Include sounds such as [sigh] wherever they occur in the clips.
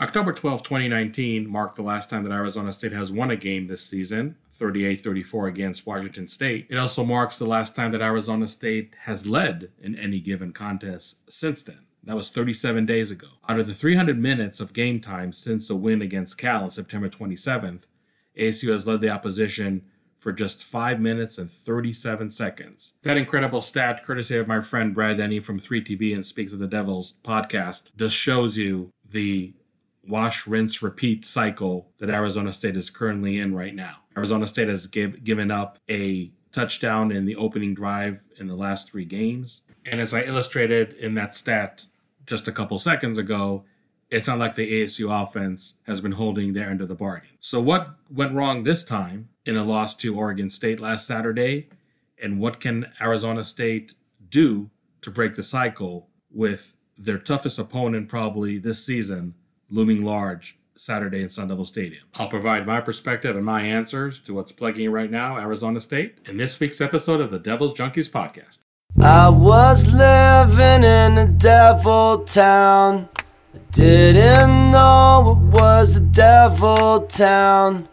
October 12, 2019 marked the last time that Arizona State has won a game this season, 38-34 against Washington State. It also marks the last time that Arizona State has led in any given contest since then. That was 37 days ago. Out of the 300 minutes of game time since the win against Cal on September 27th, ASU has led the opposition for just 5 minutes and 37 seconds. That incredible stat, courtesy of my friend Brad Denny from 3TB and Speaks of the Devils podcast, just shows you the wash, rinse, repeat cycle that Arizona State is currently in right now. Arizona State has give, given up a touchdown in the opening drive in the last three games. And as I illustrated in that stat just a couple seconds ago, it's not like the ASU offense has been holding their end of the bargain. So, what went wrong this time in a loss to Oregon State last Saturday? And what can Arizona State do to break the cycle with their toughest opponent probably this season looming large Saturday in Sun Devil Stadium? I'll provide my perspective and my answers to what's plaguing you right now Arizona State in this week's episode of the Devil's Junkies podcast. I was living in a devil town. I didn't know it was a devil town.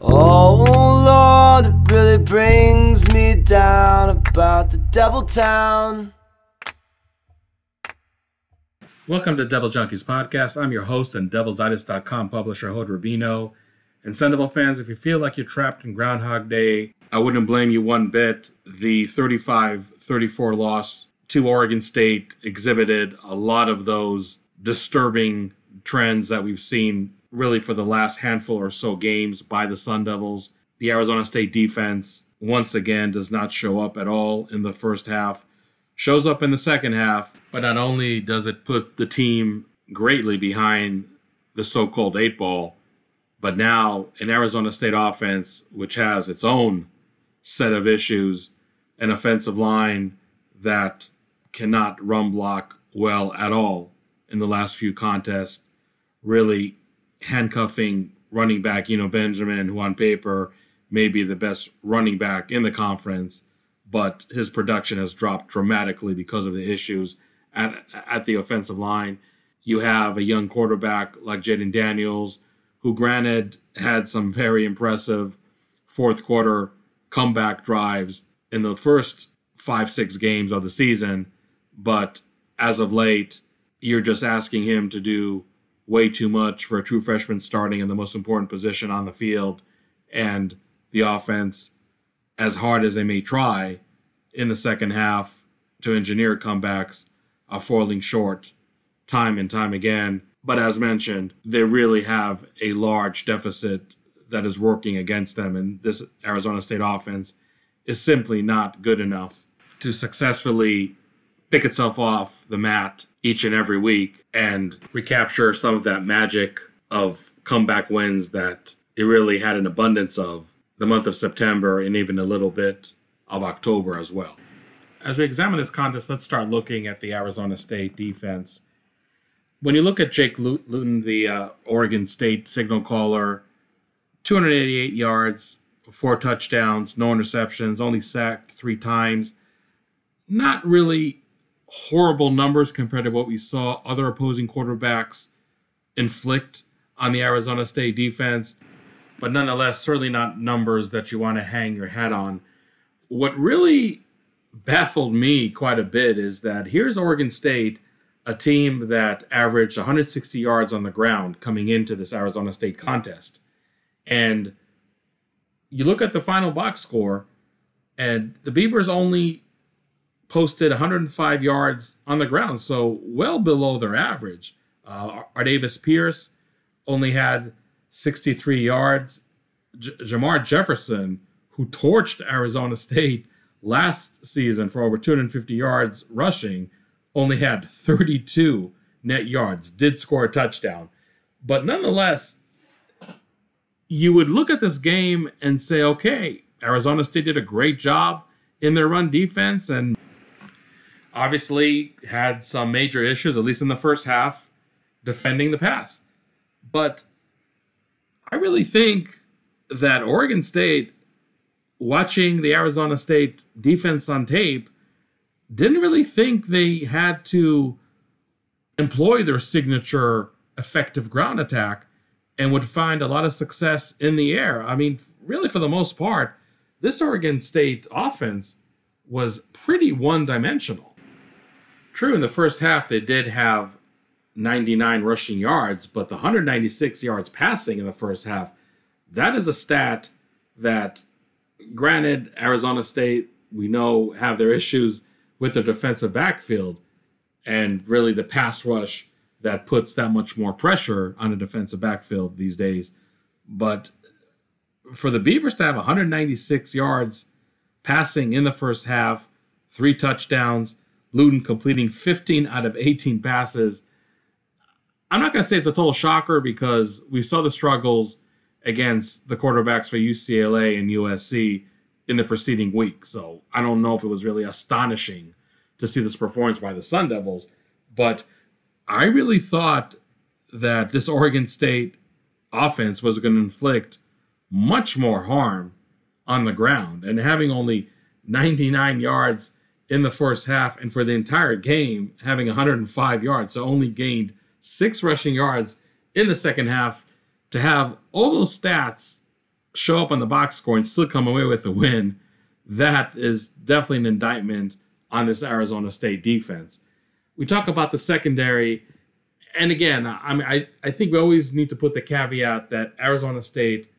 Oh Lord, it really brings me down about the devil town. Welcome to Devil Junkies podcast. I'm your host and DevilsDigest.com publisher, Hod Rubino. And Sun Devil fans, if you feel like you're trapped in Groundhog Day, I wouldn't blame you one bit. The 35 34 loss to Oregon State exhibited a lot of those disturbing trends that we've seen really for the last handful or so games by the Sun Devils. The Arizona State defense, once again, does not show up at all in the first half, shows up in the second half, but not only does it put the team greatly behind the so called eight ball, but now an Arizona State offense, which has its own set of issues, an offensive line that cannot run block well at all in the last few contests, really handcuffing running back, you know, Benjamin, who on paper may be the best running back in the conference, but his production has dropped dramatically because of the issues at, at the offensive line. You have a young quarterback like Jayden Daniels, who granted had some very impressive fourth quarter comeback drives in the first five, six games of the season, but as of late, you're just asking him to do way too much for a true freshman starting in the most important position on the field. And the offense, as hard as they may try in the second half to engineer comebacks, are falling short time and time again. But as mentioned, they really have a large deficit that is working against them. And this Arizona State offense is simply not good enough to successfully pick itself off the mat each and every week and recapture some of that magic of comeback wins that it really had an abundance of the month of September and even a little bit of October as well. As we examine this contest, let's start looking at the Arizona State defense. When you look at Jake Luton, the uh, Oregon State signal caller, 288 yards, four touchdowns, no interceptions, only sacked three times. Not really horrible numbers compared to what we saw other opposing quarterbacks inflict on the Arizona State defense, but nonetheless, certainly not numbers that you want to hang your hat on. What really baffled me quite a bit is that here's Oregon State, a team that averaged 160 yards on the ground coming into this Arizona State contest. And you look at the final box score, and the Beavers only posted 105 yards on the ground, so well below their average. Uh, Artavis Pierce only had 63 yards. J- Jermar Jefferson, who torched Arizona State last season for over 250 yards rushing, only had 32 net yards, did score a touchdown. But nonetheless, you would look at this game and say, okay, Arizona State did a great job in their run defense and obviously had some major issues, at least in the first half, defending the pass. But I really think that Oregon State, watching the Arizona State defense on tape, didn't really think they had to employ their signature effective ground attack and would find a lot of success in the air. I mean, really, for the most part, this Oregon State offense was pretty one dimensional. True, in the first half, they did have 99 rushing yards, but the 196 yards passing in the first half, that is a stat that, granted, Arizona State, we know, have their issues with their defensive backfield and really the pass rush that puts that much more pressure on a defensive backfield these days. But for the Beavers to have 196 yards passing in the first half, three touchdowns, Luton completing 15 out of 18 passes. I'm not going to say it's a total shocker because we saw the struggles against the quarterbacks for UCLA and USC in the preceding week. So I don't know if it was really astonishing to see this performance by the Sun Devils, but I really thought that this Oregon State offense was going to inflict much more harm on the ground. And having only 99 yards in the first half and for the entire game having 105 yards, so only gained six rushing yards in the second half to have all those stats show up on the box score and still come away with a win, that is definitely an indictment on this Arizona State defense. We talk about the secondary, and again, I mean, I, I think we always need to put the caveat that Arizona State,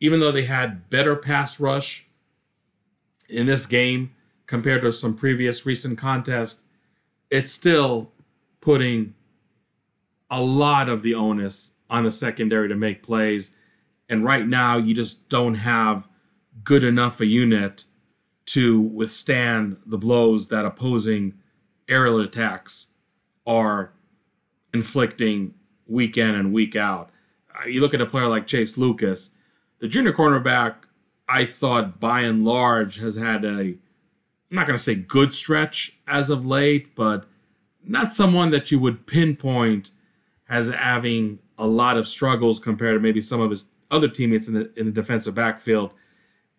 even though they had better pass rush in this game compared to some previous recent contests, it's still putting a lot of the onus on the secondary to make plays. And right now, you just don't have good enough a unit to withstand the blows that opposing aerial attacks are inflicting week in and week out. Uh, you look at a player like Chase Lucas, the junior cornerback, I thought by and large has had a, I'm not going to say good stretch as of late, but not someone that you would pinpoint as having a lot of struggles compared to maybe some of his other teammates in the in the defensive backfield.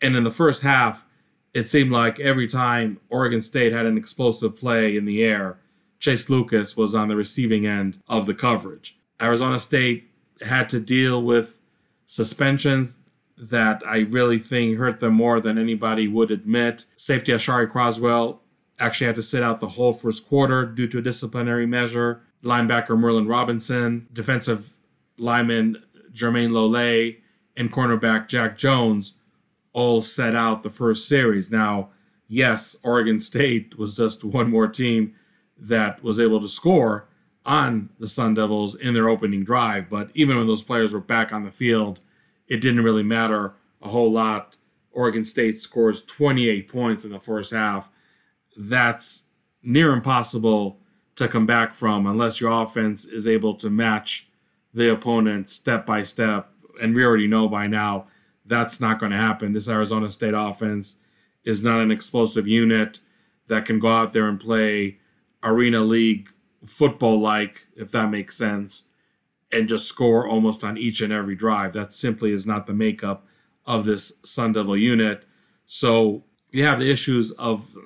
And in the first half, it seemed like every time Oregon State had an explosive play in the air, Chase Lucas was on the receiving end of the coverage. Arizona State had to deal with suspensions that I really think hurt them more than anybody would admit. Safety Aashari Crosswell actually had to sit out the whole first quarter due to a disciplinary measure. Linebacker Merlin Robinson, defensive lineman Jermaine Lole, and cornerback Jack Jones all set out the first series. Now, yes, Oregon State was just one more team that was able to score on the Sun Devils in their opening drive, but even when those players were back on the field, it didn't really matter a whole lot. Oregon State scores 28 points in the first half. That's near impossible to come back from unless your offense is able to match the opponent step by step. And we already know by now that's not going to happen. This Arizona State offense is not an explosive unit that can go out there and play arena league football like, if that makes sense, and just score almost on each and every drive. That simply is not the makeup of this Sun Devil unit. So you have the issues of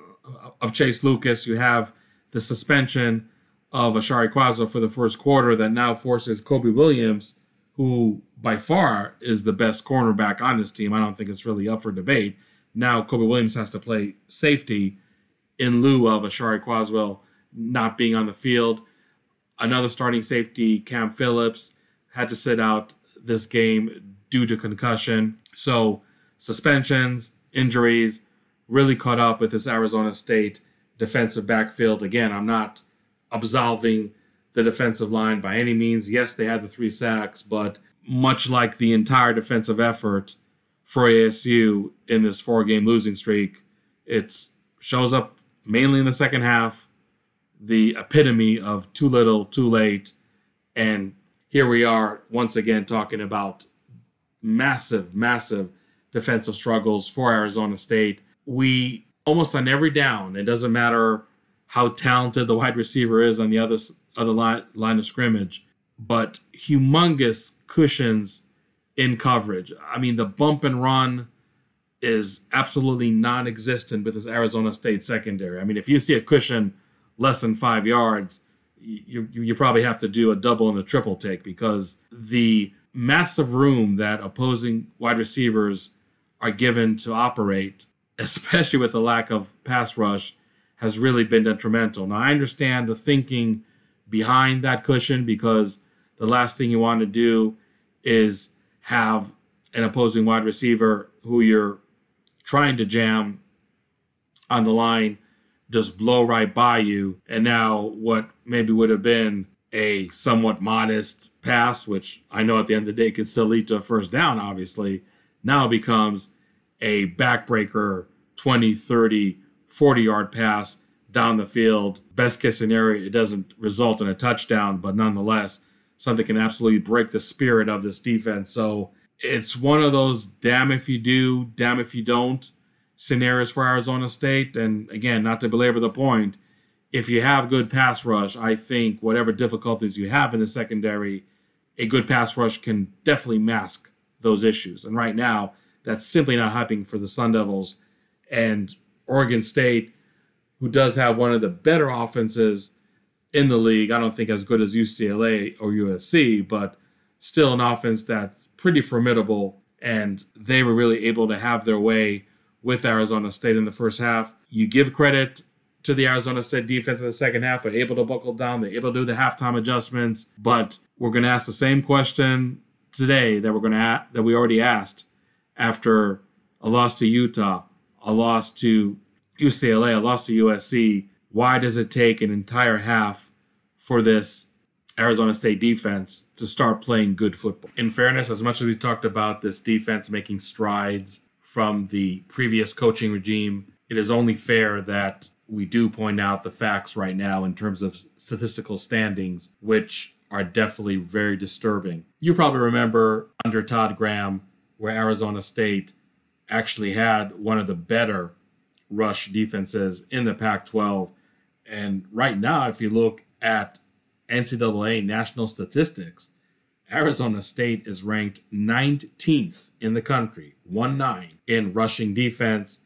of Chase Lucas. You have the suspension of Aashari Crosswell for the first quarter that now forces Kobe Williams who by far is the best cornerback on this team. I don't think it's really up for debate. Now Kobe Williams has to play safety in lieu of Aashari Crosswell not being on the field. Another starting safety, Cam Phillips, had to sit out this game due to concussion. So suspensions, injuries really caught up with this Arizona State defensive backfield. Again, I'm not absolving the defensive line by any means. Yes, they had the three sacks, but much like the entire defensive effort for ASU in this four game losing streak, it shows up mainly in the second half, the epitome of too little, too late. And here we are once again talking about massive, massive defensive struggles for Arizona State. We almost on every down, it doesn't matter how talented the wide receiver is on the other of the line, line of scrimmage, but humongous cushions in coverage. I mean, the bump and run is absolutely non existent with this Arizona State secondary. I mean, if you see a cushion less than five yards, you, you probably have to do a double and a triple take because the massive room that opposing wide receivers are given to operate, especially with the lack of pass rush, has really been detrimental. Now, I understand the thinking behind that cushion because the last thing you want to do is have an opposing wide receiver who you're trying to jam on the line just blow right by you. And now, what maybe would have been a somewhat modest pass, which I know at the end of the day can still lead to a first down, obviously, now becomes a backbreaker 20, 30, 40 yard pass down the field. Best case scenario, it doesn't result in a touchdown, but nonetheless, something can absolutely break the spirit of this defense. So it's one of those damn if you do, damn if you don't scenarios for Arizona State. And again, not to belabor the point, if you have good pass rush, I think whatever difficulties you have in the secondary, a good pass rush can definitely mask those issues. And right now, that's simply not happening for the Sun Devils. And Oregon State, who does have one of the better offenses in the league, I don't think as good as UCLA or USC, but still an offense that's pretty formidable. And they were really able to have their way with Arizona State in the first half. You give credit to the Arizona State defense in the second half. They're able to buckle down. They're able to do the halftime adjustments. But we're going to ask the same question today that we're going to that we already asked after a loss to Utah, a loss to UCLA, a loss to USC. Why does it take an entire half for this Arizona State defense to start playing good football? In fairness, as much as we talked about this defense making strides from the previous coaching regime. It is only fair that we do point out the facts right now in terms of statistical standings, which are definitely very disturbing. You probably remember under Todd Graham, where Arizona State actually had one of the better rush defenses in the Pac 12. And right now, if you look at NCAA national statistics, Arizona State is ranked 19th in the country, 1 9, in rushing defense,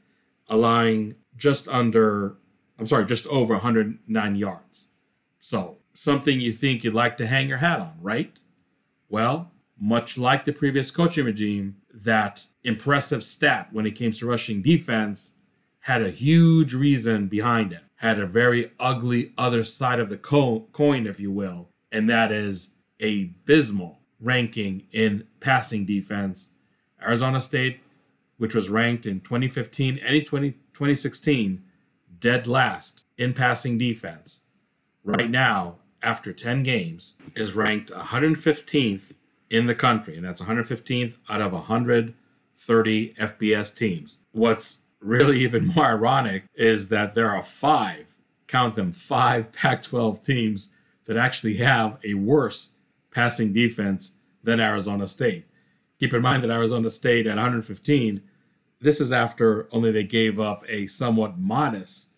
allowing just under, I'm sorry, just over 109 yards. So, something you think you'd like to hang your hat on, right? Well, much like the previous coaching regime, that impressive stat when it came to rushing defense had a huge reason behind it, had a very ugly other side of the co- coin, if you will, and that is a abysmal ranking in passing defense. Arizona State, which was ranked in 2015 and 20, 2016, dead last in passing defense, right now, after 10 games, is ranked 115th in the country, and that's 115th out of 130 FBS teams. What's really even [laughs] more ironic is that there are five, count them, five Pac 12 teams that actually have a worse passing defense than Arizona State. Keep in mind that Arizona State at 115, this is after only they gave up a somewhat modest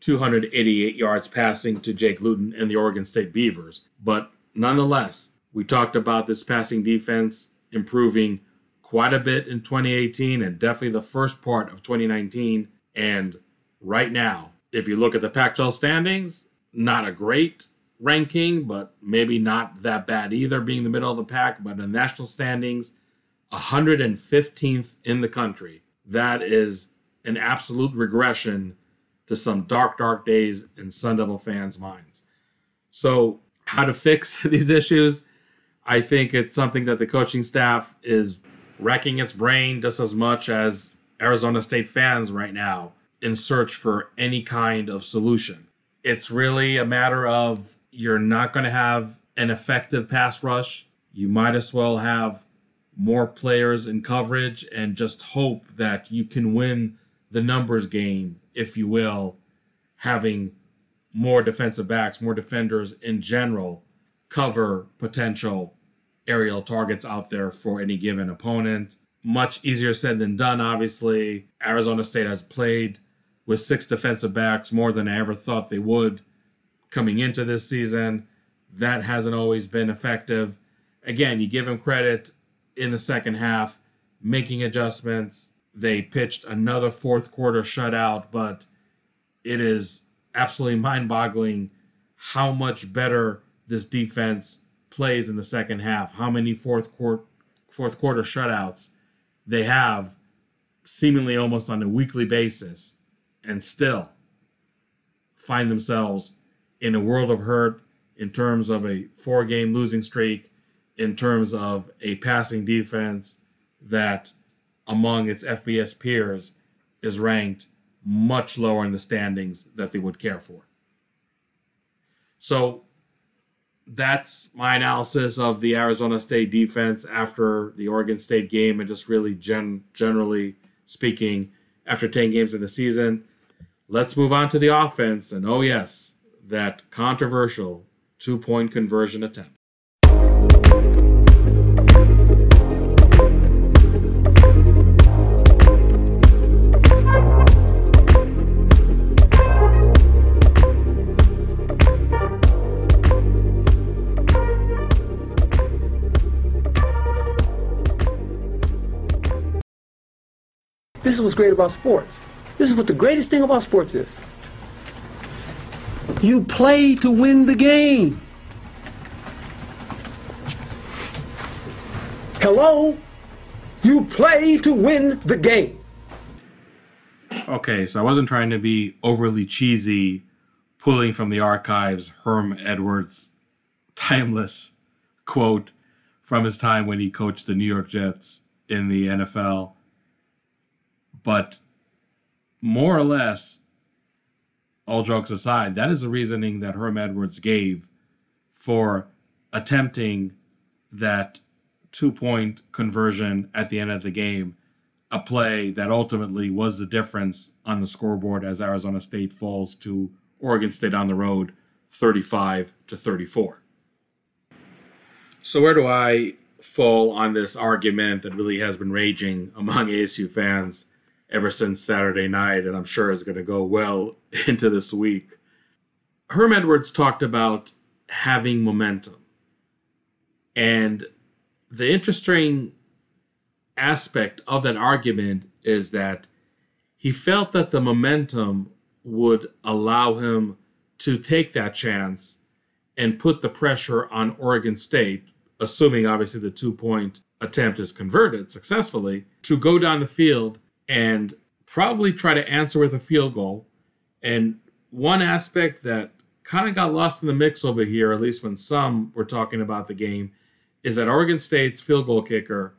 288 yards passing to Jake Luton and the Oregon State Beavers. But nonetheless, we talked about this passing defense improving quite a bit in 2018 and definitely the first part of 2019. And right now, if you look at the Pac 12 standings, not a great ranking, but maybe not that bad either, being the middle of the pack. But in national standings, 115th in the country. That is an absolute regression to some dark, dark days in Sun Devil fans' minds. So, how to fix [laughs] these issues? I think it's something that the coaching staff is wrecking its brain just as much as Arizona State fans right now in search for any kind of solution. It's really a matter of you're not going to have an effective pass rush. You might as well have more players in coverage and just hope that you can win the numbers game, if you will, having more defensive backs, more defenders in general cover potential aerial targets out there for any given opponent. Much easier said than done, obviously. Arizona State has played with six defensive backs more than I ever thought they would coming into this season. That hasn't always been effective. Again, you give them credit in the second half, making adjustments. They pitched another fourth quarter shutout, but it is absolutely mind boggling how much better this defense plays in the second half, how many fourth quarter fourth quarter shutouts they have seemingly almost on a weekly basis and still find themselves in a world of hurt in terms of a four game losing streak, in terms of a passing defense that among its FBS peers is ranked much lower in the standings that they would care for. So that's my analysis of the Arizona State defense after the Oregon State game and just really gen- generally speaking after 10 games in the season. Let's move on to the offense. And oh, yes, that controversial two point conversion attempt. This is what's great about sports. This is what the greatest thing about sports is. You play to win the game. Hello? You play to win the game. Okay, so I wasn't trying to be overly cheesy, pulling from the archives Herm Edwards' timeless quote from his time when he coached the New York Jets in the NFL. But more or less, all jokes aside, that is the reasoning that Herm Edwards gave for attempting that two point conversion at the end of the game, a play that ultimately was the difference on the scoreboard as Arizona State falls to Oregon State on the road 35 to 34. So, where do I fall on this argument that really has been raging among ASU fans ever since Saturday night, and I'm sure is going to go well [laughs] into this week. Herm Edwards talked about having momentum. And the interesting aspect of that argument is that he felt that the momentum would allow him to take that chance and put the pressure on Oregon State, assuming obviously the two point attempt is converted successfully, to go down the field and probably try to answer with a field goal. And one aspect that kind of got lost in the mix over here, at least when some were talking about the game, is that Oregon State's field goal kicker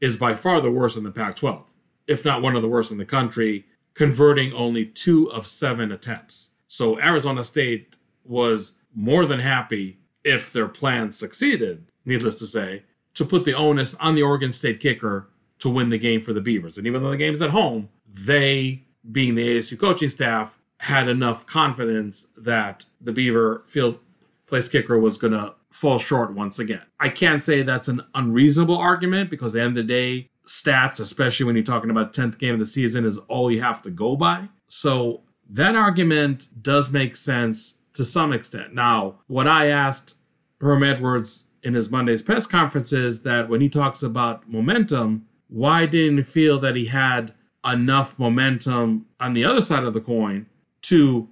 is by far the worst in the Pac 12, if not one of the worst in the country, converting only two of seven attempts. So Arizona State was more than happy if their plan succeeded, needless to say, to put the onus on the Oregon State kicker to win the game for the Beavers. And even though the game is at home, they, being the ASU coaching staff, had enough confidence that the Beaver field place kicker was going to fall short once again. I can't say that's an unreasonable argument because at the end of the day, stats, especially when you're talking about 10th game of the season, is all you have to go by. So that argument does make sense to some extent. Now, what I asked Herm Edwards in his Monday's press conference is that when he talks about momentum, why didn't he feel that he had enough momentum on the other side of the coin to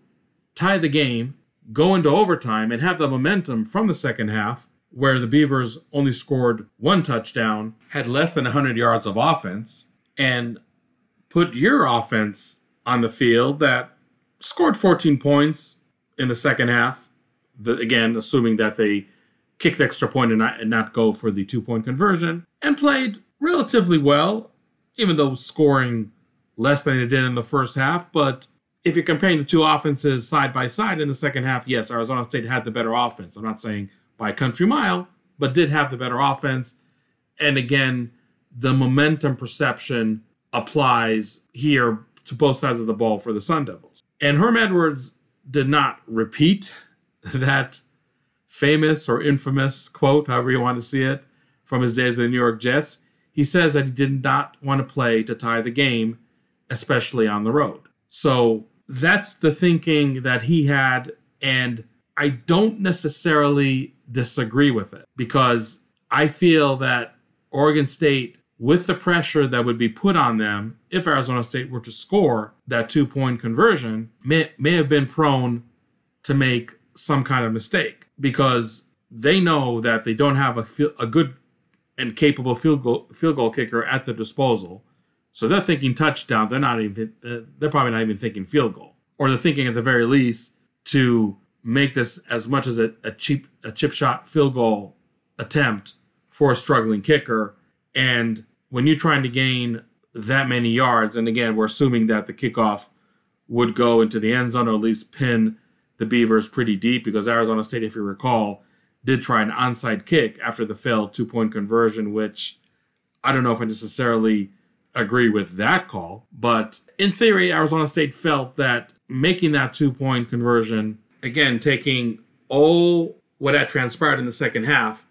tie the game, go into overtime, and have the momentum from the second half, where the Beavers only scored one touchdown, had less than 100 yards of offense, and put your offense on the field that scored 14 points in the second half. The, again, assuming that they kicked the extra point and not, and not go for the two point conversion, and played relatively well, even though scoring less than it did in the first half. But if you're comparing the two offenses side by side in the second half, yes, Arizona State had the better offense. I'm not saying by country mile, but did have the better offense. And again, the momentum perception applies here to both sides of the ball for the Sun Devils. And Herm Edwards did not repeat [laughs] that famous or infamous quote, however you want to see it, from his days in the New York Jets. He says that he did not want to play to tie the game especially on the road. So that's the thinking that he had. And I don't necessarily disagree with it because I feel that Oregon State, with the pressure that would be put on them if Arizona State were to score that two point conversion, may, may have been prone to make some kind of mistake because they know that they don't have a, a good and capable field goal, field goal kicker at their disposal. So they're thinking touchdown. They're not even. They're probably not even thinking field goal, or they're thinking at the very least to make this as much as a, a cheap a chip shot field goal attempt for a struggling kicker. And when you're trying to gain that many yards, and again, we're assuming that the kickoff would go into the end zone or at least pin the Beavers pretty deep because Arizona State, if you recall, did try an onside kick after the failed two point conversion, which I don't know if I necessarily agree with that call. But in theory, Arizona State felt that making that two point conversion, again, taking all what had transpired in the second half,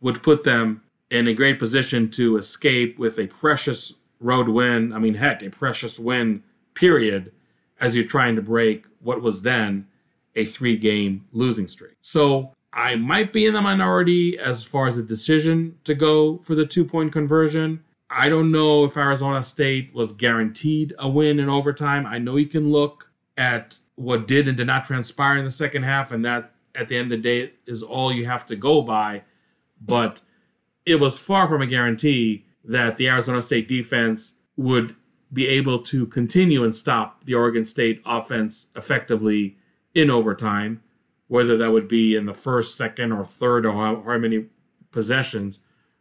would put them in a great position to escape with a precious road win. I mean, heck, a precious win, period, as you're trying to break what was then a three game losing streak. So I might be in the minority as far as the decision to go for the two point conversion. I don't know if Arizona State was guaranteed a win in overtime. I know you can look at what did and did not transpire in the second half, and that at the end of the day is all you have to go by. But it was far from a guarantee that the Arizona State defense would be able to continue and stop the Oregon State offense effectively in overtime whether that would be in the first, second, or third, or how, how many possessions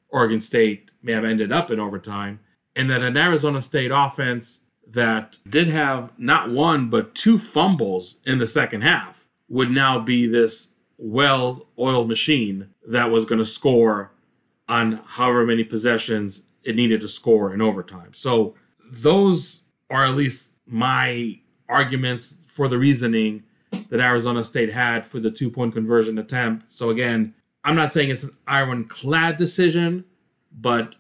Oregon State may have ended up in overtime, and that an Arizona State offense that did have not one but two fumbles in the second half would now be this well oiled machine that was going to score on however many possessions it needed to score in overtime. So, those are at least my arguments for the reasoning that Arizona State had for the two point conversion attempt. So, again, I'm not saying it's an ironclad decision, but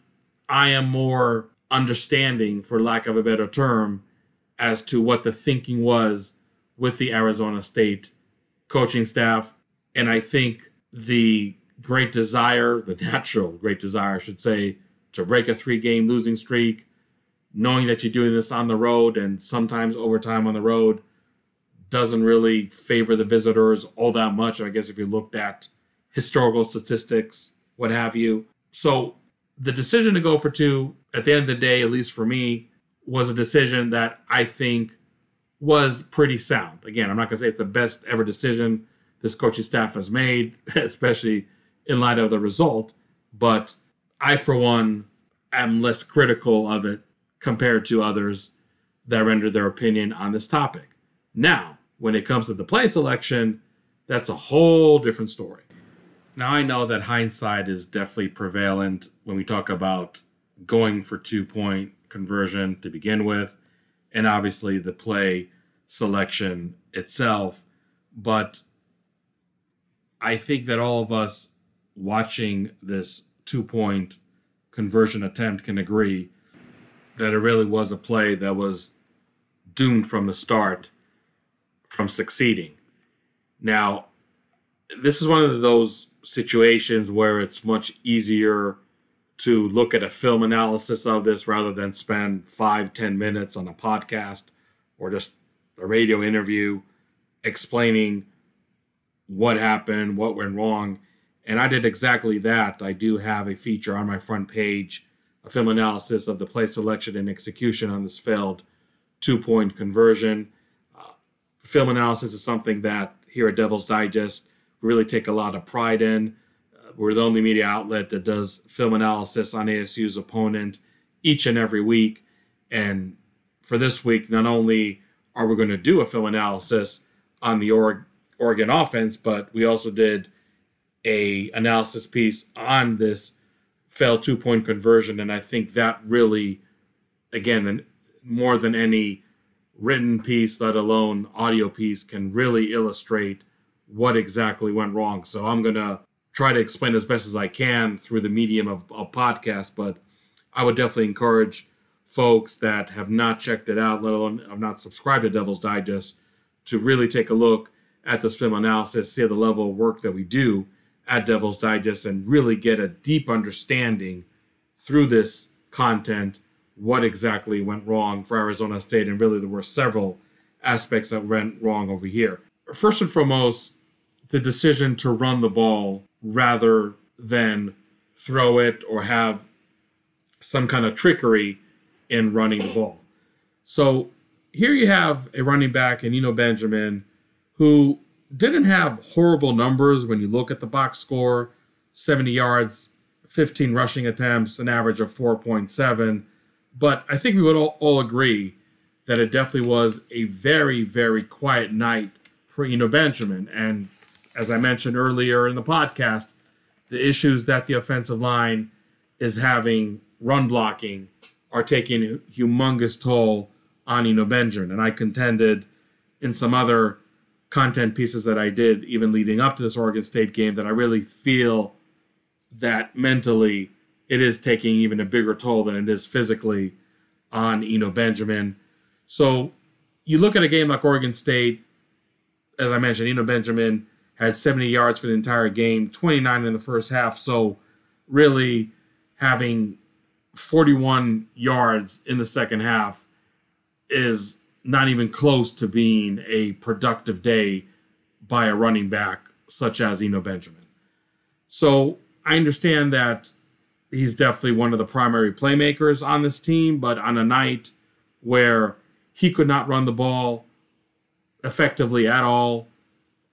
I am more understanding, for lack of a better term, as to what the thinking was with the Arizona State coaching staff. And I think the great desire, the [laughs] natural great desire, I should say, to break a three game losing streak, knowing that you're doing this on the road and sometimes overtime on the road doesn't really favor the visitors all that much. I guess if you looked at historical statistics, what have you. So the decision to go for two, at the end of the day, at least for me, was a decision that I think was pretty sound. Again, I'm not going to say it's the best ever decision this coaching staff has made, [laughs] especially in light of the result, but I, for one, am less critical of it compared to others that render their opinion on this topic. Now, when it comes to the play selection, that's a whole different story. Now, I know that hindsight is definitely prevalent when we talk about going for two point conversion to begin with, and obviously the play selection itself. But I think that all of us watching this two point conversion attempt can agree that it really was a play that was doomed from the start from succeeding. Now, this is one of those situations where it's much easier to look at a film analysis of this rather than spend five, ten minutes on a podcast or just a radio interview explaining what happened, what went wrong. And I did exactly that. I do have a feature on my front page, a film analysis of the play selection and execution on this failed two point conversion film analysis is something that here at Devil's Digest we really take a lot of pride in. Uh, we're the only media outlet that does film analysis on ASU's opponent each and every week. And for this week, not only are we going to do a film analysis on the Oregon offense, but we also did a analysis piece on this failed two point conversion, and I think that really, again, more than any written piece, let alone audio piece, can really illustrate what exactly went wrong. So I'm going to try to explain as best as I can through the medium of a podcast, but I would definitely encourage folks that have not checked it out, let alone have not subscribed to Devil's Digest, to really take a look at this film analysis, see the level of work that we do at Devil's Digest, and really get a deep understanding through this content what exactly went wrong for Arizona State, and really there were several aspects that went wrong over here. First and foremost, the decision to run the ball rather than throw it or have some kind of trickery in running the ball. So here you have a running back in Eno Benjamin who didn't have horrible numbers when you look at the box score 70 yards, 15 rushing attempts, an average of 4.7. But I think we would all, all agree that it definitely was a very, very quiet night for Eno Benjamin. And as I mentioned earlier in the podcast, the issues that the offensive line is having run blocking are taking a humongous toll on Eno Benjamin. And I contended in some other content pieces that I did, even leading up to this Oregon State game, that I really feel that mentally it is taking even a bigger toll than it is physically on Eno Benjamin. So you look at a game like Oregon State, as I mentioned, Eno Benjamin had 70 yards for the entire game, 29 in the first half. So really having 41 yards in the second half is not even close to being a productive day by a running back such as Eno Benjamin. So I understand that he's definitely one of the primary playmakers on this team, but on a night where he could not run the ball effectively at all,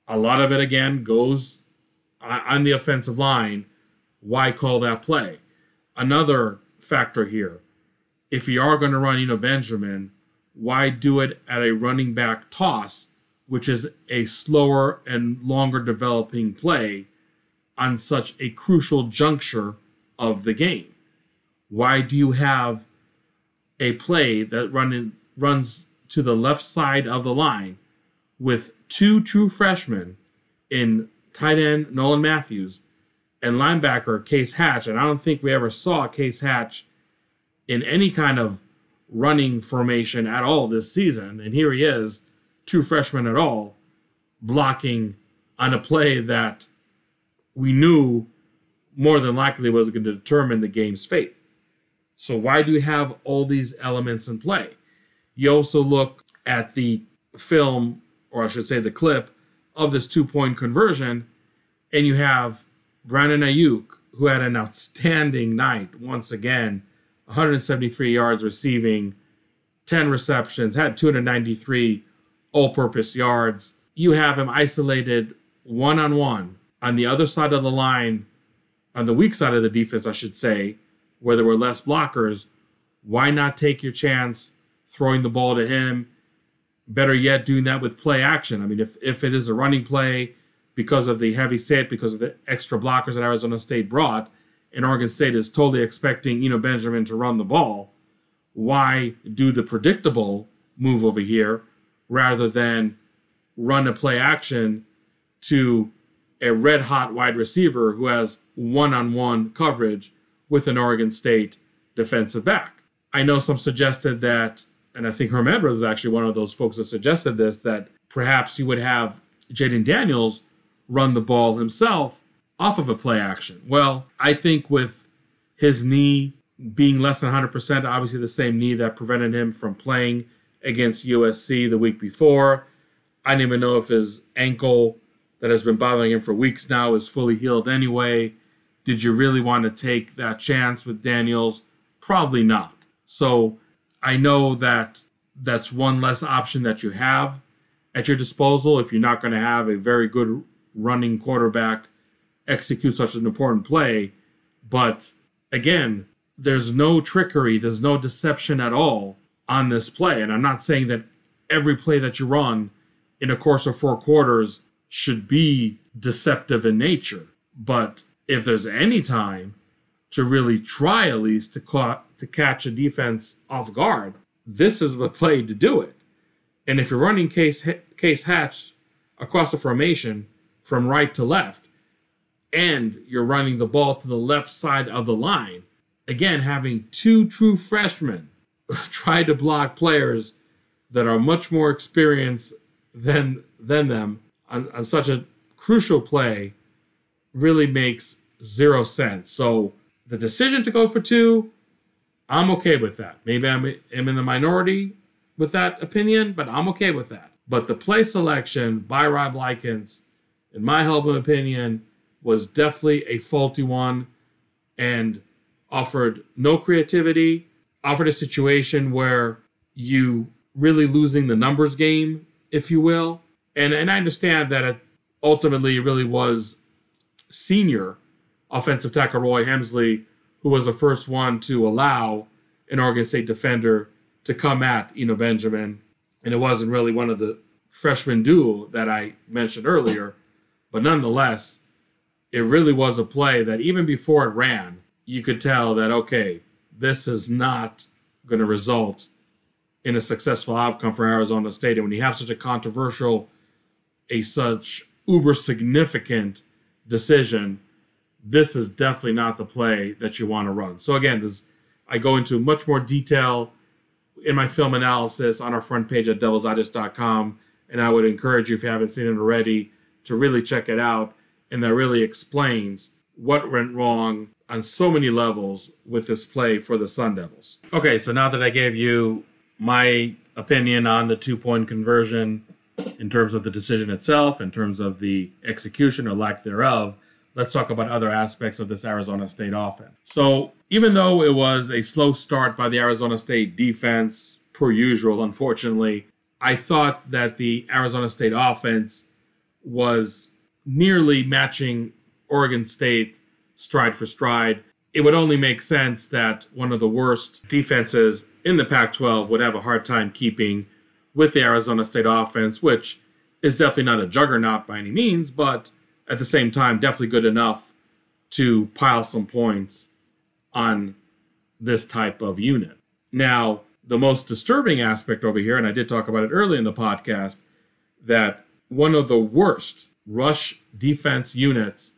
a lot of it again goes on the offensive line. Why call that play? Another factor here if you are going to run Eno Benjamin, why do it at a running back toss, which is a slower and longer developing play on such a crucial juncture of the game? Why do you have a play that run in, runs to the left side of the line with two true freshmen in tight end Nolan Matthews and linebacker Case Hatch? And I don't think we ever saw Case Hatch in any kind of running formation at all this season. And here he is, two freshmen at all, blocking on a play that we knew more than likely was going to determine the game's fate. So, why do you have all these elements in play? You also look at the film, or I should say the clip, of this two point conversion, and you have Brandon Aiyuk, who had an outstanding night once again 173 yards receiving, 10 receptions, had 293 all purpose yards. You have him isolated one on one on the other side of the line, on the weak side of the defense, I should say, where there were less blockers. Why not take your chance throwing the ball to him? Better yet, doing that with play action. I mean, if, if it is a running play because of the heavy set, because of the extra blockers that Arizona State brought, and Oregon State is totally expecting Eno Benjamin to run the ball, why do the predictable move over here rather than run a play action to a red hot wide receiver who has one on one coverage with an Oregon State defensive back? I know some suggested that, and I think Herm Edwards is actually one of those folks that suggested this, that perhaps you would have Jayden Daniels run the ball himself off of a play action. Well, I think with his knee being less than 100%, obviously the same knee that prevented him from playing against USC the week before. I don't even know if his ankle that has been bothering him for weeks now is fully healed anyway. Did you really want to take that chance with Daniels? Probably not. So I know that that's one less option that you have at your disposal if you're not going to have a very good running quarterback execute such an important play. But again, there's no trickery, there's no deception at all on this play. And I'm not saying that every play that you run in a course of four quarters should be deceptive in nature. But if there's any time to really try at least to, ca- to catch a defense off guard, this is the play to do it. And if you're running case case hatch across the formation from right to left, and you're running the ball to the left side of the line. Again, having two true freshmen [laughs] try to block players that are much more experienced than than them on, on such a crucial play really makes zero sense. So the decision to go for two, I'm okay with that. Maybe I'm, I'm in the minority with that opinion, but I'm okay with that. But the play selection by Rob Likens in my humble opinion, was definitely a faulty one and offered no creativity, offered a situation where you really losing the numbers game, if you will. And and I understand that it ultimately really was senior offensive tackle Roy Hemsley who was the first one to allow an Oregon State defender to come at Eno Benjamin. And it wasn't really one of the freshman duo that I mentioned earlier. But nonetheless, it really was a play that even before it ran, you could tell that, okay, this is not going to result in a successful outcome for Arizona State. And when you have such a controversial, a such uber significant decision, this is definitely not the play that you want to run. So again, this I go into much more detail in my film analysis on our front page at devilsdigest.com. And I would encourage you, if you haven't seen it already, to really check it out. And that really explains what went wrong on so many levels with this play for the Sun Devils. Okay, so now that I gave you my opinion on the two point conversion in terms of the decision itself, in terms of the execution or lack thereof, let's talk about other aspects of this Arizona State offense. So, even though it was a slow start by the Arizona State defense, per usual, unfortunately, I thought that the Arizona State offense was nearly matching Oregon State stride for stride. It would only make sense that one of the worst defenses in the Pac 12 would have a hard time keeping with the Arizona State offense, which is definitely not a juggernaut by any means, but at the same time, definitely good enough to pile some points on this type of unit. Now, the most disturbing aspect over here, and I did talk about it early in the podcast, that one of the worst rush defense units,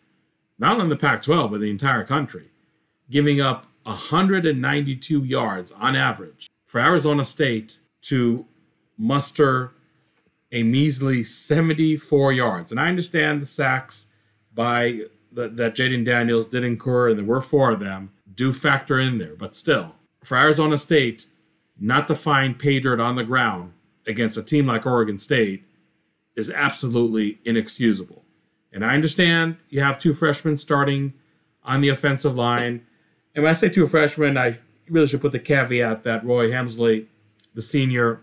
not only in the Pac 12, but the entire country, giving up 192 yards on average for Arizona State to muster a measly 74 yards. And I understand the sacks by the, that Jayden Daniels did incur, and there were four of them, do factor in there. But still, for Arizona State not to find pay dirt on the ground against a team like Oregon State is absolutely inexcusable. And I understand you have two freshmen starting on the offensive line. And when I say two freshmen, I really should put the caveat that Roy Hemsley, the senior,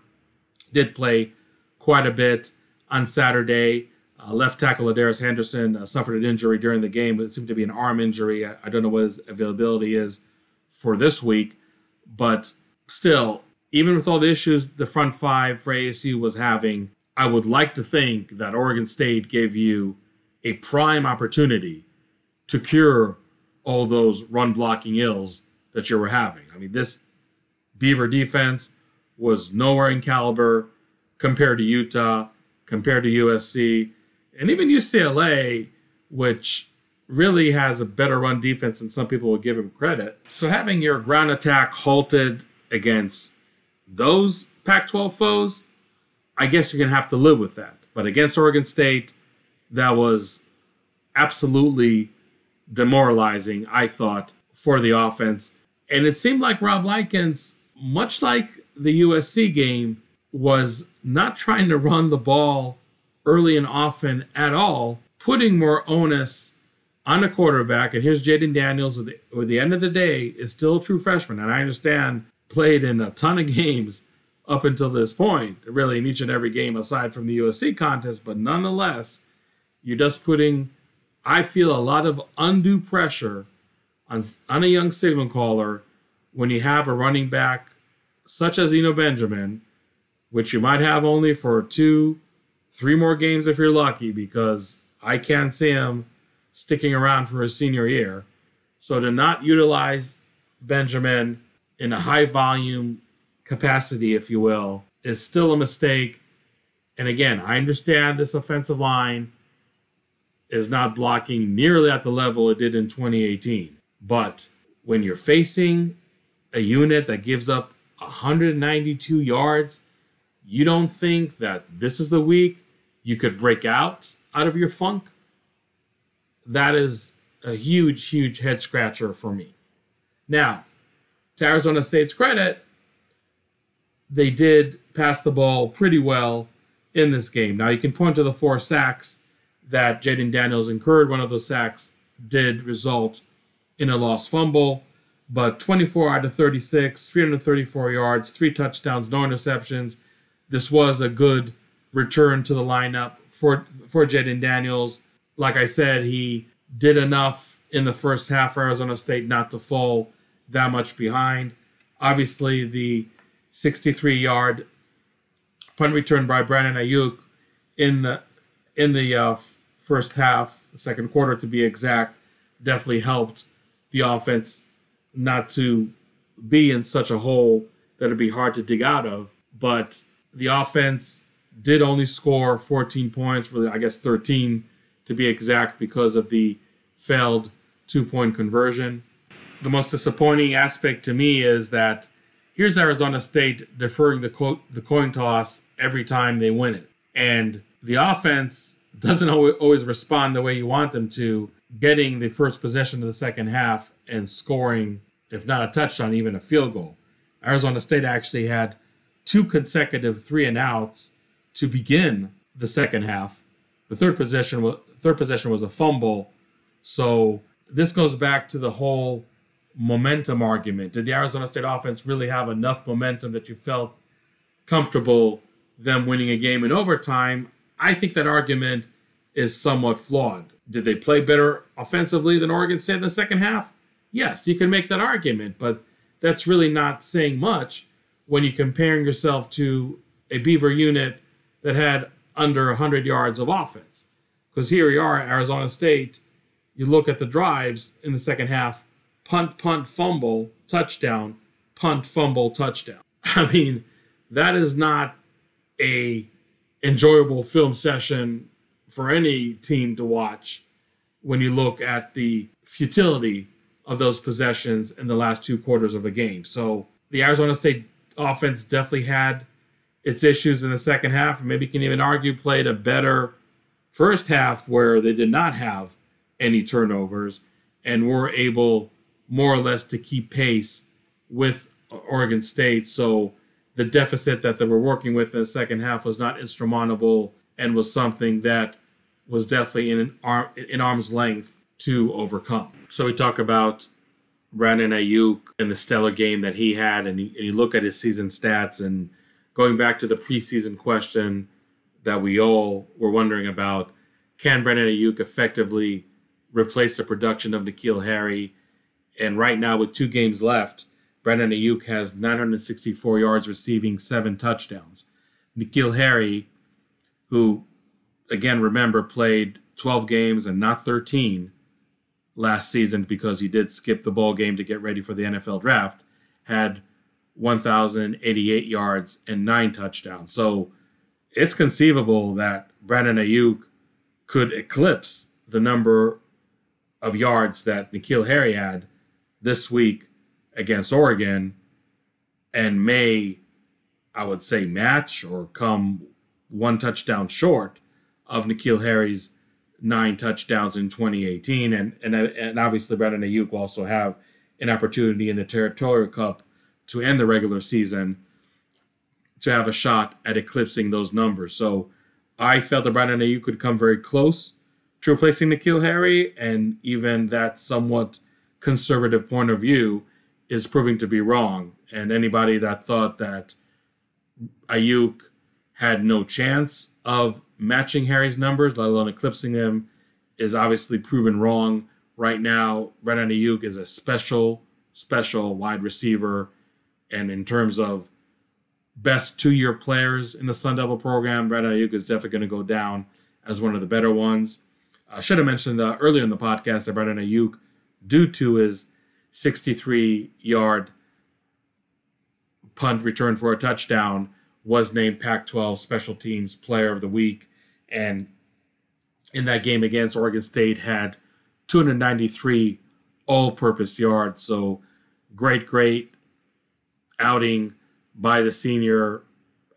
did play quite a bit on Saturday. Uh, left tackle LaDarius Henderson uh, suffered an injury during the game, but it seemed to be an arm injury. I, I don't know what his availability is for this week, but still, even with all the issues the front five for ASU was having, I would like to think that Oregon State gave you a prime opportunity to cure all those run blocking ills that you were having. I mean, this Beaver defense was nowhere in caliber compared to Utah, compared to USC, and even UCLA, which really has a better run defense than some people would give him credit. So having your ground attack halted against those Pac 12 foes, I guess you're going to have to live with that. But against Oregon State, that was absolutely demoralizing, I thought, for the offense. And it seemed like Rob Likens, much like the USC game, was not trying to run the ball early and often at all, putting more onus on a quarterback. And here's Jayden Daniels, with the, with the end of the day, is still a true freshman. And I understand played in a ton of games up until this point, really in each and every game aside from the USC contest. But nonetheless, you're just putting, I feel, a lot of undue pressure on, on a young signal caller when you have a running back such as Eno Benjamin which you might have only for two, three more games if you're lucky, because I can't see him sticking around for his senior year. So to not utilize Benjamin in a high volume capacity, if you will, is still a mistake. And again, I understand this offensive line is not blocking nearly at the level it did in 2018. But when you're facing a unit that gives up 192 yards you don't think that this is the week you could break out out of your funk? That is a huge, huge head scratcher for me. Now, to Arizona State's credit, they did pass the ball pretty well in this game. Now, you can point to the four sacks that Jayden Daniels incurred. One of those sacks did result in a lost fumble, but 24 out of 36, 334 yards, three touchdowns, no interceptions. This was a good return to the lineup for for Jayden Daniels. Like I said, he did enough in the first half for Arizona State not to fall that much behind. Obviously, the 63 yard punt return by Brandon Aiyuk in the in the uh, first half, second quarter to be exact, definitely helped the offense not to be in such a hole that it'd be hard to dig out of. But the offense did only score 14 points, really, I guess 13 to be exact, because of the failed two point conversion. The most disappointing aspect to me is that here's Arizona State deferring the, co- the coin toss every time they win it. And the offense doesn't always respond the way you want them to, getting the first possession of the second half and scoring, if not a touchdown, even a field goal. Arizona State actually had two consecutive three and outs to begin the second half. The third possession was third possession was a fumble. So this goes back to the whole momentum argument. Did the Arizona State offense really have enough momentum that you felt comfortable them winning a game in overtime? I think that argument is somewhat flawed. Did they play better offensively than Oregon State in the second half? Yes, you can make that argument, but that's really not saying much when you're comparing yourself to a Beaver unit that had under 100 yards of offense. Because here we are, Arizona State. You look at the drives in the second half punt, punt, fumble, touchdown, punt, fumble, touchdown. [laughs] I mean, that is not a enjoyable film session for any team to watch when you look at the futility of those possessions in the last two quarters of a game. So the Arizona State offense definitely had its issues in the second half, maybe you can even argue played a better first half where they did not have any turnovers and were able more or less to keep pace with Oregon State. So the deficit that they were working with in the second half was not insurmountable and was something that was definitely in arm, in arm's length to overcome. So we talk about Brandon Aiyuk and the stellar game that he had, and you, and you look at his season stats, and going back to the preseason question that we all were wondering about, can Brandon Aiyuk effectively replace the production of N'Keal Harry and right now, with two games left, Brandon Aiyuk has 964 yards receiving, seven touchdowns. N'Keal Harry, who, again, remember, played 12 games and not 13 last season because he did skip the ball game to get ready for the NFL draft, had 1,088 yards and nine touchdowns. So it's conceivable that Brandon Aiyuk could eclipse the number of yards that N'Keal Harry had this week against Oregon and may, I would say, match or come one touchdown short of N'Keal Harry's nine touchdowns in 2018. And, and, and obviously, Brandon Aiyuk will also have an opportunity in the Territorial Cup to end the regular season to have a shot at eclipsing those numbers. So I felt that Brandon Aiyuk could come very close to replacing N'Keal Harry, and even that somewhat – conservative point of view is proving to be wrong. And anybody that thought that Aiyuk had no chance of matching Harry's numbers, let alone eclipsing him, is obviously proven wrong. Right now, Brandon Aiyuk is a special, special wide receiver. And in terms of best two year players in the Sun Devil program, Brandon Aiyuk is definitely going to go down as one of the better ones. I should have mentioned uh, earlier in the podcast that Brandon Aiyuk due to his 63 yard punt return for a touchdown, was named Pac 12 Special Teams Player of the Week. And in that game against Oregon State, had 293 all purpose yards. So great, great outing by the senior.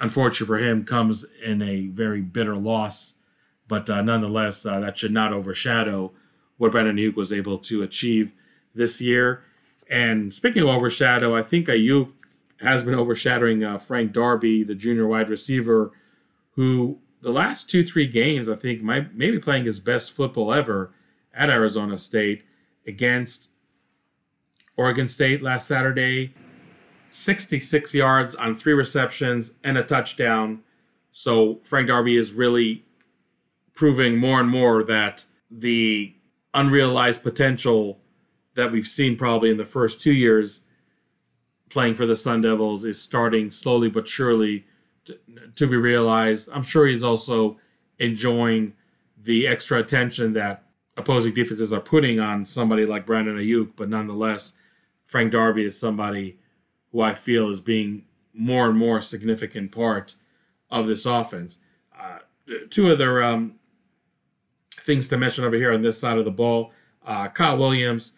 Unfortunately for him, comes in a very bitter loss. But uh, nonetheless, uh, that should not overshadow what Brandon Aiyuk was able to achieve this year. And speaking of overshadow, I think Aiyuk has been overshadowing uh, Frank Darby, the junior wide receiver, who the last two, three games, I think, might maybe playing his best football ever at Arizona State against Oregon State last Saturday. 66 yards on three receptions and a touchdown. So Frank Darby is really proving more and more that the unrealized potential that we've seen probably in the first two years playing for the Sun Devils is starting slowly but surely to, to be realized. I'm sure he's also enjoying the extra attention that opposing defenses are putting on somebody like Brandon Aiyuk, but nonetheless, Frank Darby is somebody who I feel is being more and more significant part of this offense. Uh, two other um, things to mention over here on this side of the ball. Uh, Kyle Williams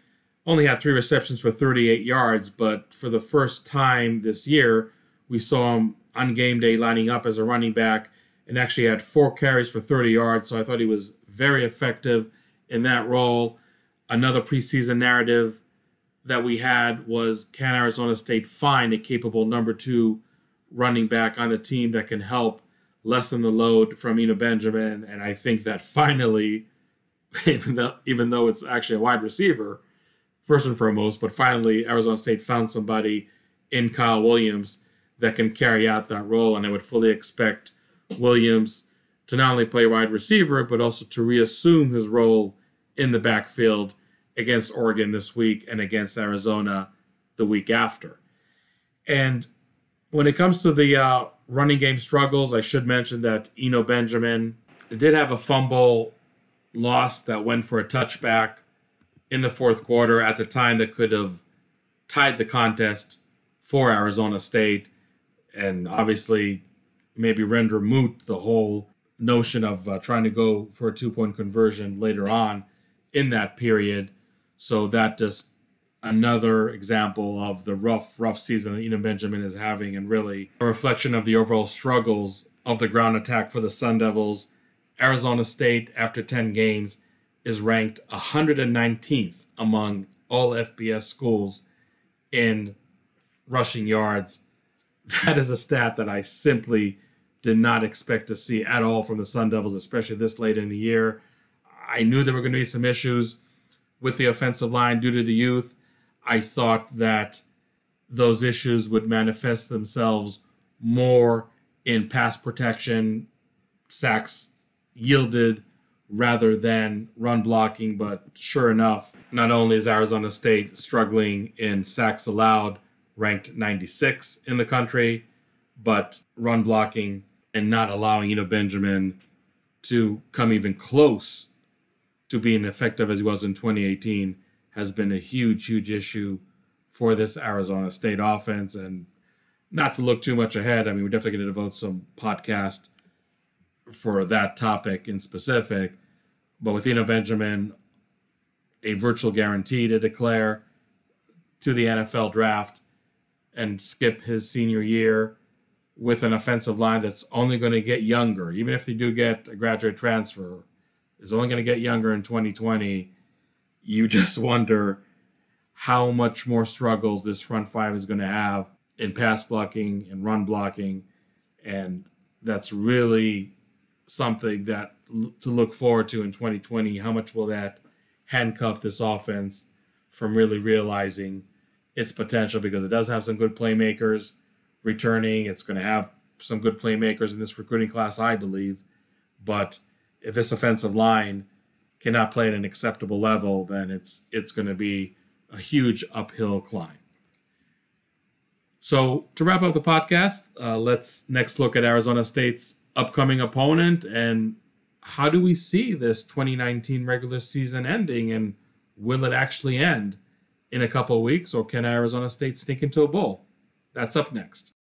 only had three receptions for 38 yards, but for the first time this year, we saw him on game day lining up as a running back and actually had four carries for 30 yards. So I thought he was very effective in that role. Another preseason narrative that we had was can Arizona State find a capable number two running back on the team that can help lessen the load from Eno Benjamin? And I think that finally, [laughs] even though, even though it's actually a wide receiver, first and foremost, but finally Arizona State found somebody in Kyle Williams that can carry out that role. And I would fully expect Williams to not only play wide receiver, but also to reassume his role in the backfield against Oregon this week and against Arizona the week after. And when it comes to the uh, running game struggles, I should mention that Eno Benjamin did have a fumble lost that went for a touchback in the fourth quarter at the time that could have tied the contest for Arizona State and obviously maybe render moot the whole notion of uh, trying to go for a two point conversion later on in that period. So that just another example of the rough, rough season that Eno Benjamin is having, and really a reflection of the overall struggles of the ground attack for the Sun Devils. Arizona State, after 10 games, is ranked 119th among all FBS schools in rushing yards. That is a stat that I simply did not expect to see at all from the Sun Devils, especially this late in the year. I knew there were going to be some issues with the offensive line due to the youth. I thought that those issues would manifest themselves more in pass protection, sacks yielded rather than run blocking. But sure enough, not only is Arizona State struggling in sacks allowed, ranked 96 in the country, but run blocking and not allowing Eno Benjamin to come even close to being effective as he was in 2018 has been a huge, huge issue for this Arizona State offense. And not to look too much ahead, I mean, we're definitely going to devote some podcast for that topic in specific. But with Eno Benjamin, a virtual guarantee to declare to the NFL draft and skip his senior year with an offensive line that's only going to get younger, even if they do get a graduate transfer, is only going to get younger in 2020. You [laughs] just wonder how much more struggles this front five is going to have in pass blocking and run blocking. And that's really something that to look forward to in 2020. How much will that handcuff this offense from really realizing its potential? Because it does have some good playmakers returning. It's going to have some good playmakers in this recruiting class, I believe. But if this offensive line cannot play at an acceptable level, then it's it's going to be a huge uphill climb. So to wrap up the podcast, uh, let's next look at Arizona State's upcoming opponent and how do we see this 2019 regular season ending and will it actually end in a couple weeks or can Arizona State sneak into a bowl? That's up next.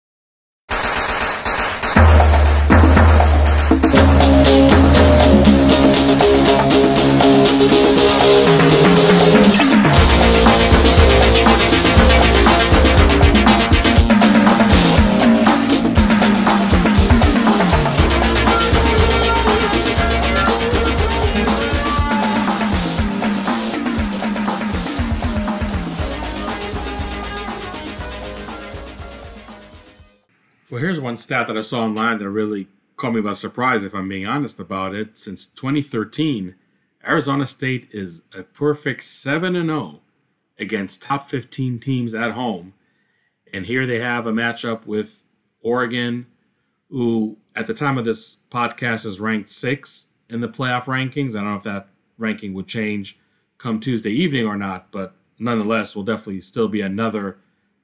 Here's one stat that I saw online that really caught me by surprise if I'm being honest about it. Since 2013, Arizona State is a perfect 7 0 against top 15 teams at home. And here they have a matchup with Oregon, who at the time of this podcast is ranked six in the playoff rankings. I don't know if that ranking would change come Tuesday evening or not, but nonetheless, will definitely still be another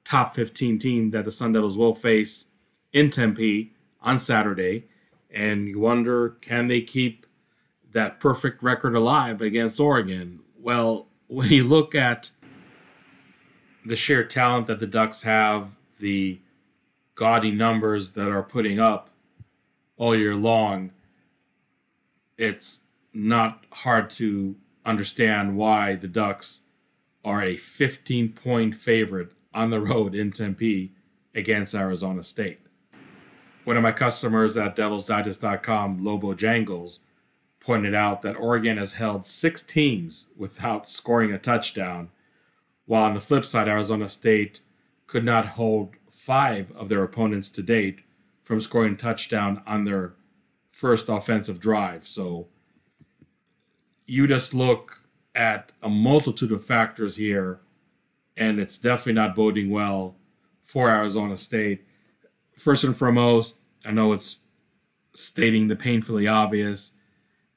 top 15 team that the Sun Devils will face in Tempe on Saturday. And you wonder, can they keep that perfect record alive against Oregon? Well, when you look at the sheer talent that the Ducks have, the gaudy numbers that are putting up all year long, it's not hard to understand why the Ducks are a 15 point favorite on the road in Tempe against Arizona State. One of my customers at devilsdigest.com, Lobo Jangles, pointed out that Oregon has held six teams without scoring a touchdown, while on the flip side, Arizona State could not hold five of their opponents to date from scoring a touchdown on their first offensive drive. So you just look at a multitude of factors here, and it's definitely not boding well for Arizona State. First and foremost, I know it's stating the painfully obvious.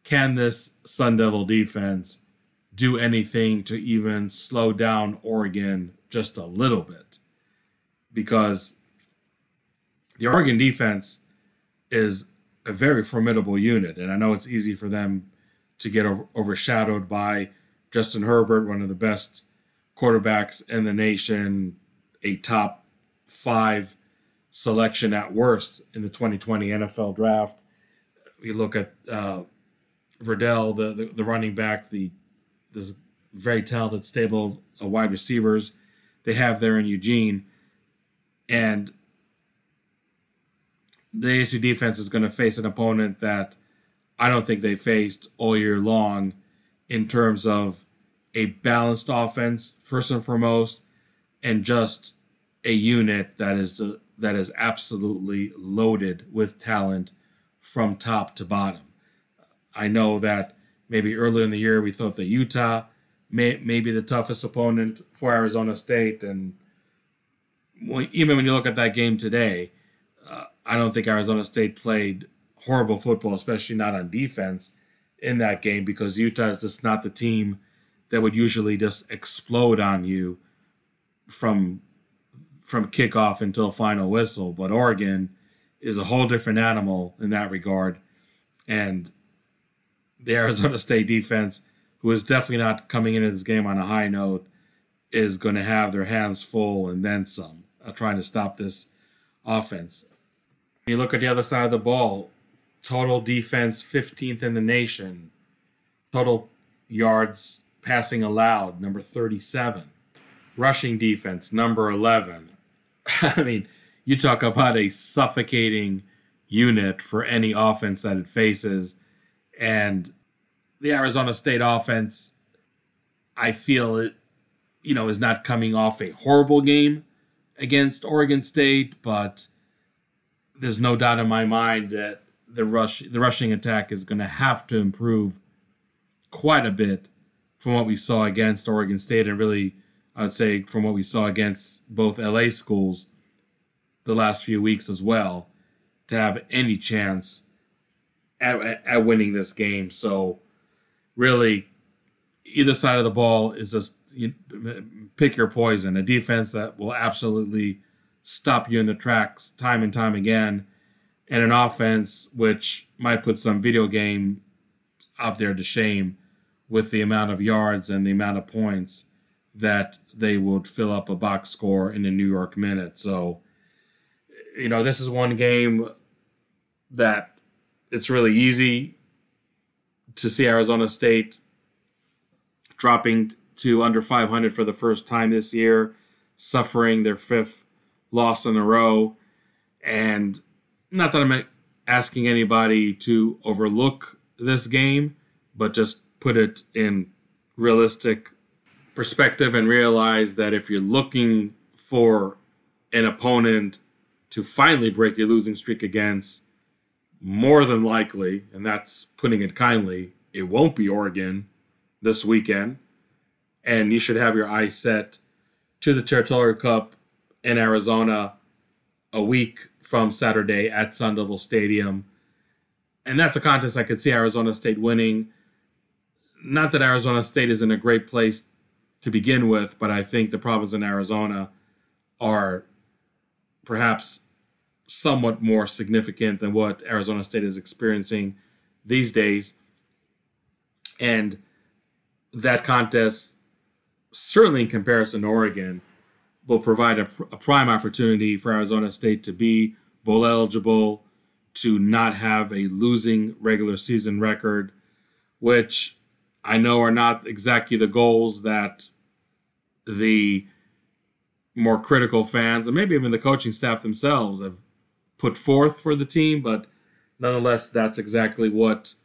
Can this Sun Devil defense do anything to even slow down Oregon just a little bit? Because the Oregon defense is a very formidable unit, and I know it's easy for them to get over, overshadowed by Justin Herbert, one of the best quarterbacks in the nation, a top five selection at worst in the 2020 NFL draft. We look at uh, Verdell, the, the, the running back, the this very talented stable of wide receivers they have there in Eugene, and the ASU defense is going to face an opponent that I don't think they faced all year long in terms of a balanced offense first and foremost, and just a unit that is uh, that is absolutely loaded with talent from top to bottom. I know that maybe earlier in the year we thought that Utah may, may be the toughest opponent for Arizona State, and even when you look at that game today, uh, I don't think Arizona State played horrible football, especially not on defense in that game because Utah is just not the team that would usually just explode on you from from kickoff until final whistle. But Oregon is a whole different animal in that regard. And the Arizona State defense, who is definitely not coming into this game on a high note, is going to have their hands full and then some uh, trying to stop this offense. When you look at the other side of the ball, total defense 15th in the nation, total yards passing allowed, number 37, rushing defense, number 11, [laughs] I mean, you talk about a suffocating unit for any offense that it faces. And the Arizona State offense, I feel it, you know, is not coming off a horrible game against Oregon State, but there's no doubt in my mind that the rush the rushing attack is going to have to improve quite a bit from what we saw against Oregon State and really I'd say from what we saw against both LA schools the last few weeks as well to have any chance at, at, at winning this game. So really, either side of the ball is just you, pick your poison. A defense that will absolutely stop you in the tracks time and time again, and an offense which might put some video game out there to shame with the amount of yards and the amount of points that they would fill up a box score in a New York minute. So, you know, this is one game that it's really easy to see Arizona State dropping to under 500 for the first time this year, suffering their fifth loss in a row. And not that I'm asking anybody to overlook this game, but just put it in realistic perspective and realize that if you're looking for an opponent to finally break your losing streak against, more than likely, and that's putting it kindly, it won't be Oregon this weekend. And you should have your eyes set to the Territorial Cup in Arizona a week from Saturday at Sun Devil Stadium. And that's a contest I could see Arizona State winning. Not that Arizona State is in a great place to begin with, but I think the problems in Arizona are perhaps somewhat more significant than what Arizona State is experiencing these days. And that contest, certainly in comparison to Oregon, will provide a, a prime opportunity for Arizona State to be bowl eligible, to not have a losing regular season record, which I know are not exactly the goals that the more critical fans and maybe even the coaching staff themselves have put forth for the team, but nonetheless, that's exactly what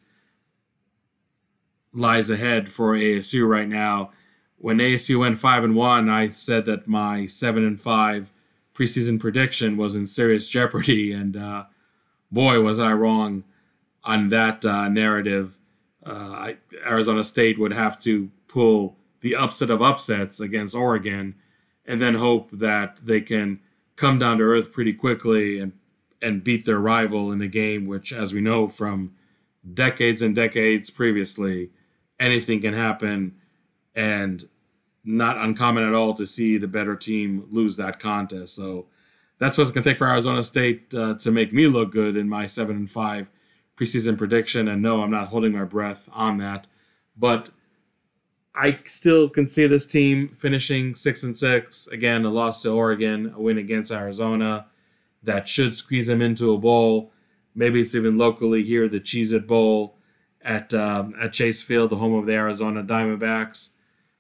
lies ahead for ASU right now. When ASU went five and one, I said that my seven and five preseason prediction was in serious jeopardy, and uh, boy, was I wrong on that uh, narrative. Uh, I, Arizona State would have to pull the upset of upsets against Oregon, and then hope that they can come down to earth pretty quickly and and beat their rival in a game which, as we know from decades and decades previously, anything can happen, and not uncommon at all to see the better team lose that contest. So that's what's going to take for Arizona State uh, to make me look good in my seven and five preseason prediction. And no, I'm not holding my breath on that, but I still can see this team finishing six and six. Again, a loss to Oregon, a win against Arizona that should squeeze them into a bowl. Maybe it's even locally here, the Cheez It Bowl at um, at Chase Field, the home of the Arizona Diamondbacks.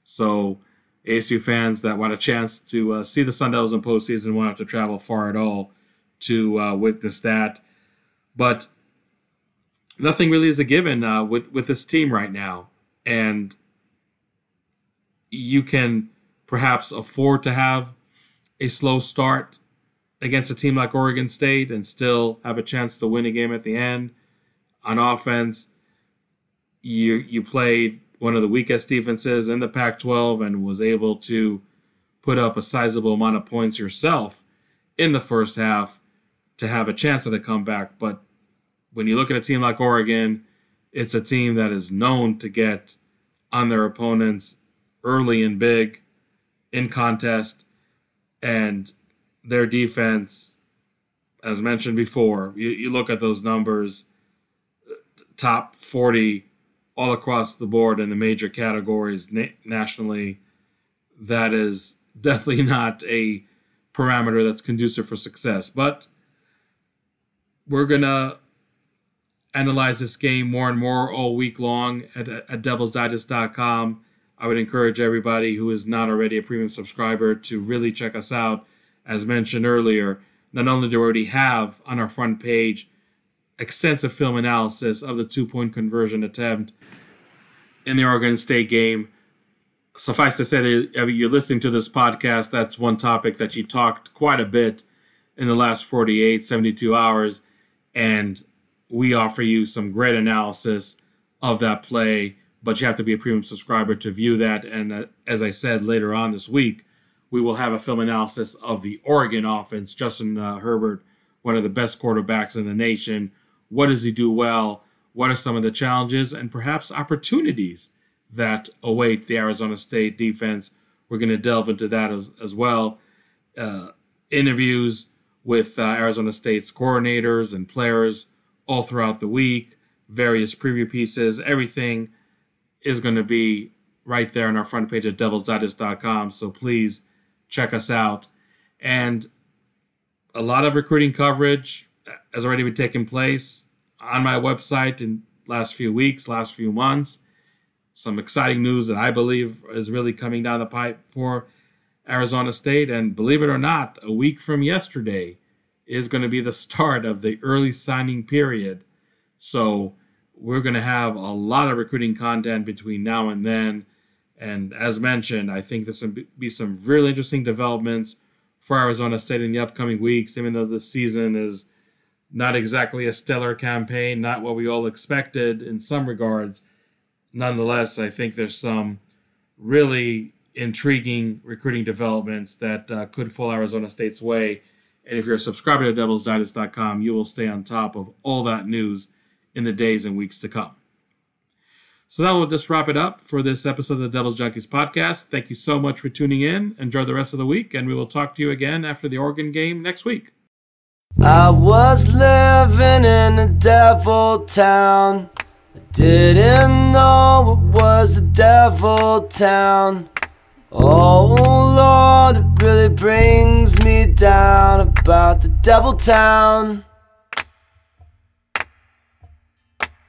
So ASU fans that want a chance to uh, see the Sun Devils in postseason won't have to travel far at all to uh, witness that. But nothing really is a given uh, with with this team right now, and you can perhaps afford to have a slow start against a team like Oregon State and still have a chance to win a game at the end. On offense, you you played one of the weakest defenses in the Pac-12 and was able to put up a sizable amount of points yourself in the first half to have a chance at a comeback. But when you look at a team like Oregon, it's a team that is known to get on their opponents early and big in contest and their defense, as mentioned before, you, you look at those numbers, top 40 all across the board in the major categories na- nationally. That is definitely [laughs] not a parameter that's conducive for success. But we're going to analyze this game more and more all week long at, at devilsdigest.com. I would encourage everybody who is not already a premium subscriber to really check us out as mentioned earlier, not only do we already have on our front page extensive film analysis of the two point conversion attempt in the Oregon State game, suffice to say that if you're listening to this podcast, that's one topic that you talked quite a bit in the last 48, 72 hours. And we offer you some great analysis of that play, but you have to be a premium subscriber to view that. And uh, as I said later on this week, we will have a film analysis of the Oregon offense. Justin uh, Herbert, one of the best quarterbacks in the nation. What does he do well? What are some of the challenges and perhaps opportunities that await the Arizona State defense? We're going to delve into that as, as well. Uh, interviews with uh, Arizona State's coordinators and players all throughout the week, various preview pieces, everything is going to be right there on our front page at devilsdigest.com. So please check us out. And a lot of recruiting coverage has already been taking place on my website in last few weeks, last few months. Some exciting news that I believe is really coming down the pipe for Arizona State. And believe it or not, a week from yesterday is going to be the start of the early signing period. So we're going to have a lot of recruiting content between now and then. And as mentioned, I think there's going be some really interesting developments for Arizona State in the upcoming weeks, even though the season is Not exactly a stellar campaign, not what we all expected in some regards. Nonetheless, I think there's some really intriguing recruiting developments that uh, could fall Arizona State's way. And if you're a subscriber to devilsdigest.com, you will stay on top of all that news in the days and weeks to come. So that will just wrap it up for this episode of the Devil's Junkies podcast. Thank you so much for tuning in. Enjoy the rest of the week, and we will talk to you again after the Oregon game next week. I was living in a devil town. I didn't know it was a devil town. Oh Lord, it really brings me down about the devil town.